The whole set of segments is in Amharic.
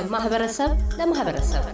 ከማህበረሰብ ለማህበረሰብ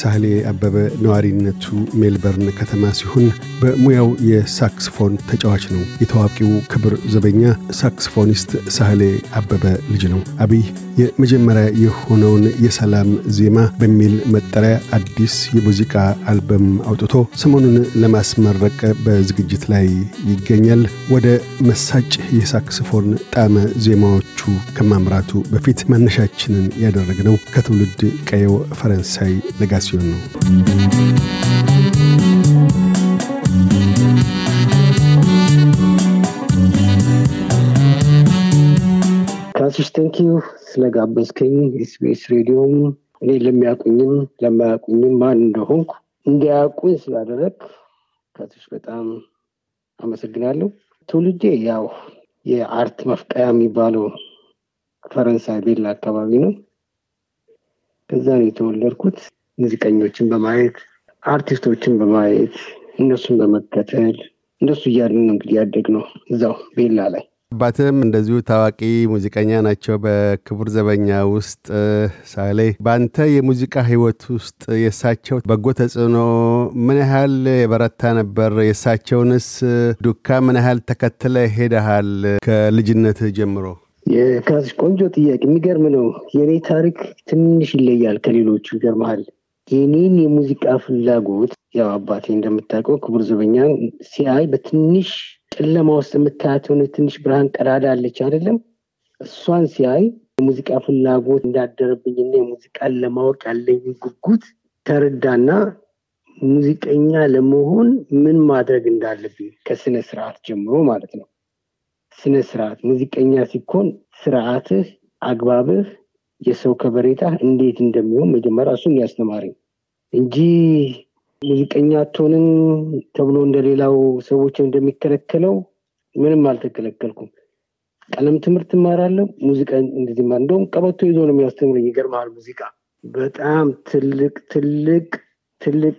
ሳህሌ አበበ ነዋሪነቱ ሜልበርን ከተማ ሲሆን በሙያው የሳክስፎን ተጫዋች ነው። የታዋቂው ክብር ዘበኛ ሳክስፎኒስት ሳህሌ አበበ ልጅ ነው። አብይ የመጀመሪያ የሆነውን የሰላም ዜማ በሚል መጠሪያ አዲስ የሙዚቃ አልበም አውጥቶ ሰሞኑን ለማስመረቅ በዝግጅት ላይ ይገኛል። ወደ መሳጭ የሳክስፎን ጣመ ዜማዎቹ ከማምራቱ በፊት መነሻችንን ያደረግነው ከትውልድ ቀየው ፈረንሳይ ለጋሲዮን ነው። ካሲሽ thank you ስለጋበዝከኝ ኤስቢኤስ ሬዲዮም እኔ ለሚያውቁኝም ለማያውቁኝም ማን እንደሆንኩ እንዲያውቁኝ ስላደረግ ካሲሽ በጣም አመሰግናለሁ። ትውልዴ ያው የ art መፍለቂያ የሚባለው ፈረንሳይ ቤላ አካባቢ ነው። ከዛ ነው የተወለድኩት። ሙዚቀኞችን በማየት አርቲስቶችን በማየት እነሱን በመከተል እንደሱ እያልን ነው እንግዲህ ያደግነው እዛው ቤላ ላይ። አባትም እንደዚሁ ታዋቂ ሙዚቀኛ ናቸው። በክቡር ዘበኛ ውስጥ ሳሌ፣ በአንተ የሙዚቃ ህይወት ውስጥ የእሳቸው በጎ ተጽዕኖ ምን ያህል የበረታ ነበር? የእሳቸውንስ ዱካ ምን ያህል ተከትለ ሄደሃል ከልጅነትህ ጀምሮ? ቆንጆ ጥያቄ። የሚገርም ነው። የኔ ታሪክ ትንሽ ይለያል ከሌሎቹ። ይገርመሃል። የኔን የሙዚቃ ፍላጎት ያው አባቴ እንደምታውቀው ክቡር ዘበኛን ሲያይ በትንሽ ጨለማ ውስጥ የምታያት ትንሽ ብርሃን ቀዳዳ አለች አይደለም? እሷን ሲያይ የሙዚቃ ፍላጎት እንዳደረብኝና የሙዚቃን ለማወቅ ያለኝ ጉጉት ተረዳና ሙዚቀኛ ለመሆን ምን ማድረግ እንዳለብኝ ከስነ ስርዓት ጀምሮ ማለት ነው። ስነ ስርዓት ሙዚቀኛ ሲኮን ስርዓትህ፣ አግባብህ፣ የሰው ከበሬታ እንዴት እንደሚሆን መጀመሪያ እሱን ያስተማረኝ እንጂ ሙዚቀኛ አትሆንም ተብሎ እንደሌላው ሰዎች እንደሚከለከለው ምንም አልተከለከልኩም። ቀለም ትምህርት እማራለሁ፣ ሙዚቃ እንደዚህ እንደውም ቀበቶ ይዞ ነው የሚያስተምረኝ። ይገርምሃል ሙዚቃ በጣም ትልቅ ትልቅ ትልቅ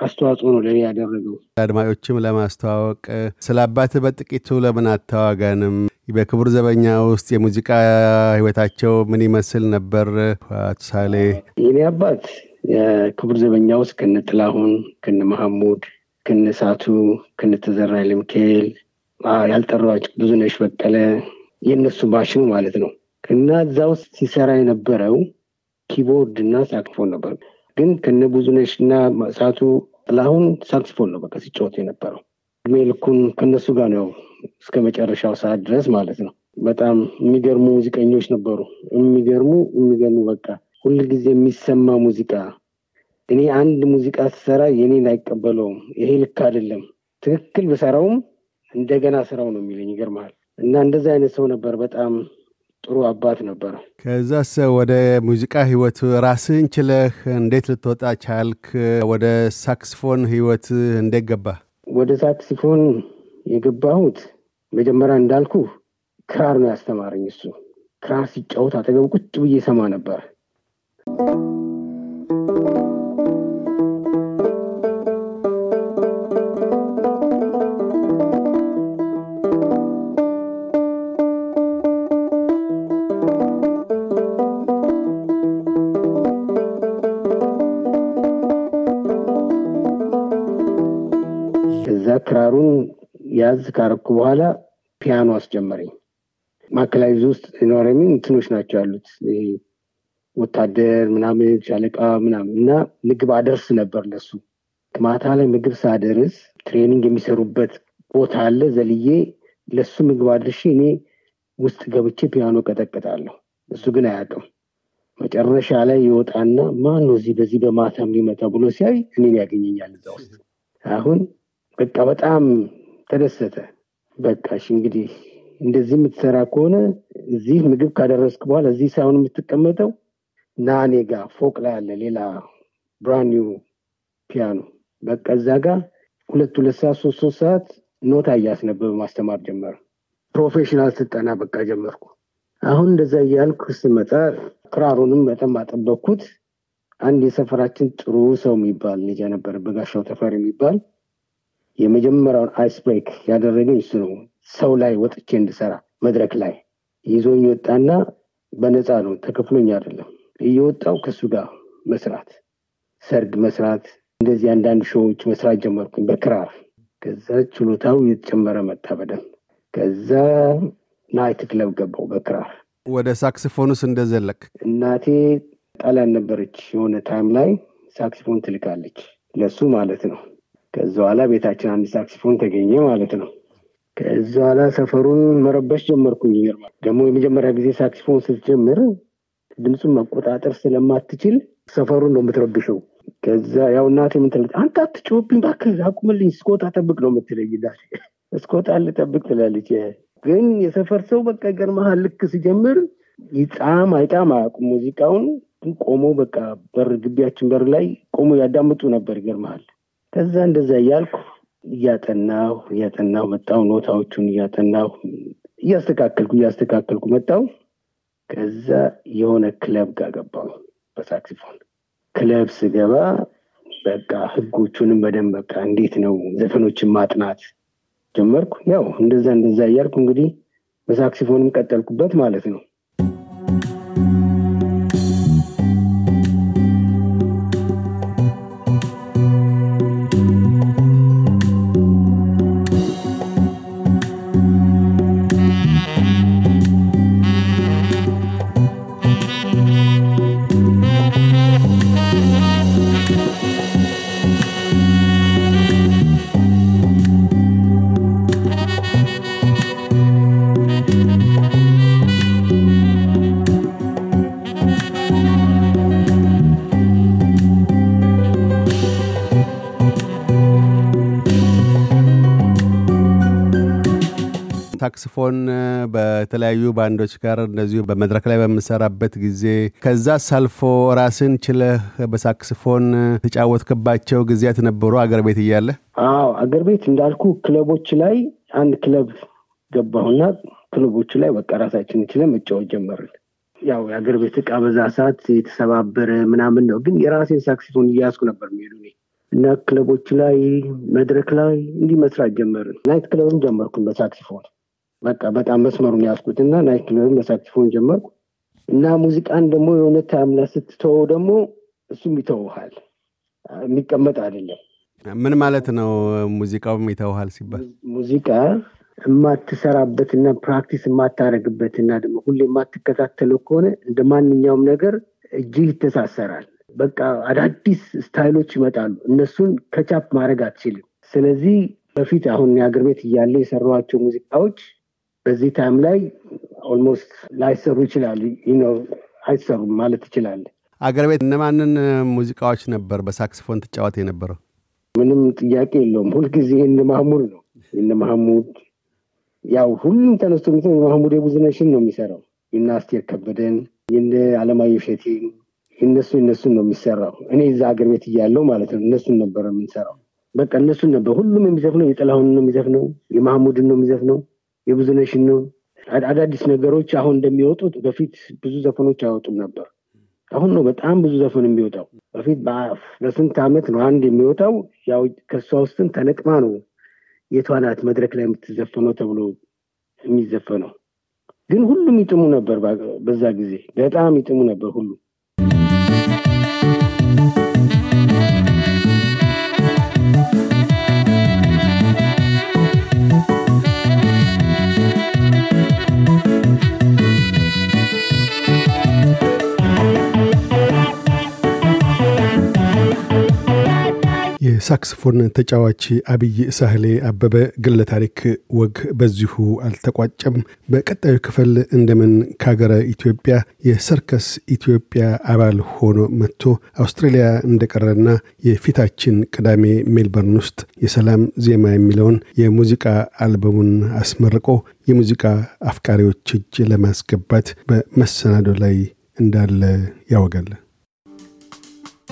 አስተዋጽኦ ነው ለእኔ ያደረገው። አድማጮችም ለማስተዋወቅ ስለ አባት በጥቂቱ ለምን አታዋጋንም? በክቡር ዘበኛ ውስጥ የሙዚቃ ህይወታቸው ምን ይመስል ነበር? አቶ ሳሌ የኔ አባት የክቡር ዘበኛ ውስጥ ከነ ጥላሁን፣ ከነ መሐሙድ፣ ከነ ሳቱ፣ ከነ ተዘራ ሚካኤል ያልጠራኋቸው ብዙነሽ በቀለ የእነሱ ማሽኑ ማለት ነው እና እዛ ውስጥ ሲሰራ የነበረው keyboard እና ሳክስፎን ነበር። ግን ከነ ብዙነሽ እና ሳቱ ጥላሁን ሳክስፎን ነው በቃ ሲጫወት የነበረው። እድሜ ልኩን ከነሱ ጋር ነው እስከ መጨረሻው ሰዓት ድረስ ማለት ነው። በጣም የሚገርሙ ሙዚቀኞች ነበሩ። የሚገርሙ የሚገርሙ በቃ ሁልጊዜ የሚሰማ ሙዚቃ። እኔ አንድ ሙዚቃ ስሰራ የኔን አይቀበለውም። ይሄ ልክ አይደለም፣ ትክክል ብሰራውም እንደገና ስራው ነው የሚለኝ። ይገርመሃል። እና እንደዛ አይነት ሰው ነበር። በጣም ጥሩ አባት ነበረ። ከዛስ ወደ ሙዚቃ ህይወት ራስህን ችለህ እንዴት ልትወጣ ቻልክ? ወደ ሳክስፎን ህይወት እንዴት ገባ? ወደ ሳክስፎን የገባሁት መጀመሪያ እንዳልኩ ክራር ነው ያስተማረኝ እሱ። ክራር ሲጫወት አጠገቡ ቁጭ ብዬ ሰማ ነበር። ክራሩን ያዝ ካደረኩ በኋላ ፒያኖ አስጀመረኝ። ማዕከላዊ ውስጥ ኖረሚ እንትኖች ናቸው ያሉት ወታደር ምናምን ሻለቃ ምናምን እና ምግብ አደርስ ነበር ለሱ። ማታ ላይ ምግብ ሳደርስ training የሚሰሩበት ቦታ አለ። ዘልዬ ለሱ ምግብ አድርሼ እኔ ውስጥ ገብቼ ፒያኖ ቀጠቅጣለሁ። እሱ ግን አያውቅም። መጨረሻ ላይ ይወጣና ማን ነው እዚህ በዚህ በማታ የሚመጣ ብሎ ሲያይ እኔን ያገኘኛል እዛ ውስጥ። አሁን በቃ በጣም ተደሰተ። በቃ እሺ እንግዲህ እንደዚህ የምትሰራ ከሆነ እዚህ ምግብ ካደረስክ በኋላ እዚህ ሳይሆን የምትቀመጠው ና እኔ ፎቅ ላይ አለ ሌላ brand new ፒያኖ በቃ እዛ ጋር ሁለት ሁለት ሰዓት ሶስት ሶስት ሰዓት ኖታ እያስነበበ ማስተማር ጀመረ። professional ስልጠና በቃ ጀመርኩ። አሁን እንደዛ እያልኩ ስመጣ ክራሩንም በጣም አጠበቅኩት። አንድ የሰፈራችን ጥሩ ሰው የሚባል ልጅ ነበረ፣ በጋሻው ተፈሪ የሚባል የመጀመሪያውን ice break ያደረገኝ እሱ ነው። ሰው ላይ ወጥቼ እንድሰራ መድረክ ላይ ይዞኝ ወጣና በነፃ ነው ተከፍሎኝ አይደለም። እየወጣው ከሱ ጋር መስራት፣ ሰርግ መስራት፣ እንደዚህ አንዳንድ show ዎች መስራት ጀመርኩኝ በክራር። ከዛ ችሎታው እየተጨመረ መጣ በደንብ። ከዛ night club ገባው በክራር። ወደ ሳክስፎኑስ እንደዘለቅ እናቴ ጣሊያን ነበረች። የሆነ time ላይ ሳክሲፎን ትልካለች ለሱ ማለት ነው። ከዛ በኋላ ቤታችን አንድ ሳክሲፎን ተገኘ ማለት ነው። ከዛ በኋላ ሰፈሩን መረበሽ ጀመርኩኝ። ደግሞ የመጀመሪያ ጊዜ ሳክሲፎን ስትጀምር ድምፁን መቆጣጠር ስለማትችል ሰፈሩን ነው የምትረብሸው። ከዛ ያው እናቴ ትላለች፣ አንተ አትጮህብኝ እባክህ አቁምልኝ፣ እስክወጣ ጠብቅ ነው የምትለኝ። እስክወጣ ልጠብቅ ትላለች። ግን የሰፈር ሰው በቃ ይገርምሃል፣ ልክ ሲጀምር ይጣም አይጣም አያውቁም ሙዚቃውን። ቆሞ በቃ በር ግቢያችን በር ላይ ቆሞ ያዳምጡ ነበር። ይገርምሃል። ከዛ እንደዛ እያልኩ እያጠናሁ እያጠናሁ መጣሁ። ኖታዎቹን እያጠናሁ እያስተካከልኩ እያስተካከልኩ መጣሁ። ከዛ የሆነ ክለብ ጋር ገባሁ በሳክሲፎን ክለብ ስገባ በቃ ህጎቹንም በደንብ በቃ እንዴት ነው ዘፈኖችን ማጥናት ጀመርኩ። ያው እንደዛ እንደዛ እያልኩ እንግዲህ በሳክሲፎንም ቀጠልኩበት ማለት ነው። ሳክስፎን በተለያዩ ባንዶች ጋር እንደዚሁ በመድረክ ላይ በምሰራበት ጊዜ ከዛ ሳልፎ ራስን ችለህ በሳክስፎን ተጫወትክባቸው ጊዜያት ነበሩ አገር ቤት እያለ? አዎ አገር ቤት እንዳልኩ ክለቦች ላይ አንድ ክለብ ገባሁና ክለቦቹ ላይ በቃ ራሳችን ችለን መጫወት ጀመርን። ያው የአገር ቤት እቃ በዛ ሰዓት የተሰባበረ ምናምን ነው፣ ግን የራሴን ሳክሲፎን እያያዝኩ ነበር የሚሄዱ እና ክለቦች ላይ መድረክ ላይ እንዲህ መስራት ጀመርን። night club ም ጀመርኩኝ በሳክሲፎን በቃ በጣም መስመሩን ያዝኩት እና night club ም በሳክሲፎን ጀመርኩ እና ሙዚቃን ደግሞ የሆነ ላይ ስትተወው ደግሞ እሱም ይተውሃል፣ የሚቀመጥ አይደለም። ምን ማለት ነው? ሙዚቃውም ይተውሃል ሲባል ሙዚቃ የማትሰራበት እና practice የማታደርግበት እና ደግሞ ሁሌ የማትከታተለው ከሆነ እንደ ማንኛውም ነገር እጅህ ይተሳሰራል። በቃ አዳዲስ style ኦች ይመጣሉ። እነሱን catch up ማድረግ አትችልም። ስለዚህ በፊት አሁን የአገር ቤት እያለ የሰሯቸው ሙዚቃዎች በዚህ time ላይ almost ላይሰሩ ይችላሉ። አይሰሩም ማለት ይችላል። አገር ቤት እነማንን ሙዚቃዎች ነበር በሳክስፎን ትጫወት የነበረው? ምንም ጥያቄ የለውም። ሁልጊዜ እነ ማህሙድ ነው። እነ ማህሙድ ያው ሁሉም ተነስቶ የሚሰ የማህሙድ የብዙነሽን ነው የሚሰራው። የነ አስቴር ከበደን፣ የነ አለማየሁ እሸቴን እነሱ እነሱን ነው የሚሰራው። እኔ እዛ ሀገር ቤት እያለው ማለት ነው እነሱን ነበር የምንሰራው። በቃ እነሱን ነበር ሁሉም የሚዘፍነው። የጥላሁንን ነው የሚዘፍነው፣ የማህሙድን ነው የሚዘፍነው፣ የብዙነሽን ነው። አዳዲስ ነገሮች አሁን እንደሚወጡት በፊት ብዙ ዘፈኖች አይወጡም ነበር። አሁን ነው በጣም ብዙ ዘፈን የሚወጣው። በፊት በስንት ዓመት ነው አንድ የሚወጣው። ያው ከእሷ ውስጥም ተነቅማ ነው የቷ ናት መድረክ ላይ የምትዘፈነው ተብሎ የሚዘፈነው። ግን ሁሉም ይጥሙ ነበር። በዛ ጊዜ በጣም ይጥሙ ነበር ሁሉም የሳክስፎን ተጫዋች አብይ ሳህሌ አበበ ግለ ታሪክ ወግ በዚሁ አልተቋጨም። በቀጣዩ ክፍል እንደምን ከሀገረ ኢትዮጵያ የሰርከስ ኢትዮጵያ አባል ሆኖ መጥቶ አውስትራሊያ እንደቀረና የፊታችን ቅዳሜ ሜልበርን ውስጥ የሰላም ዜማ የሚለውን የሙዚቃ አልበሙን አስመርቆ የሙዚቃ አፍቃሪዎች እጅ ለማስገባት በመሰናዶ ላይ እንዳለ ያወጋል።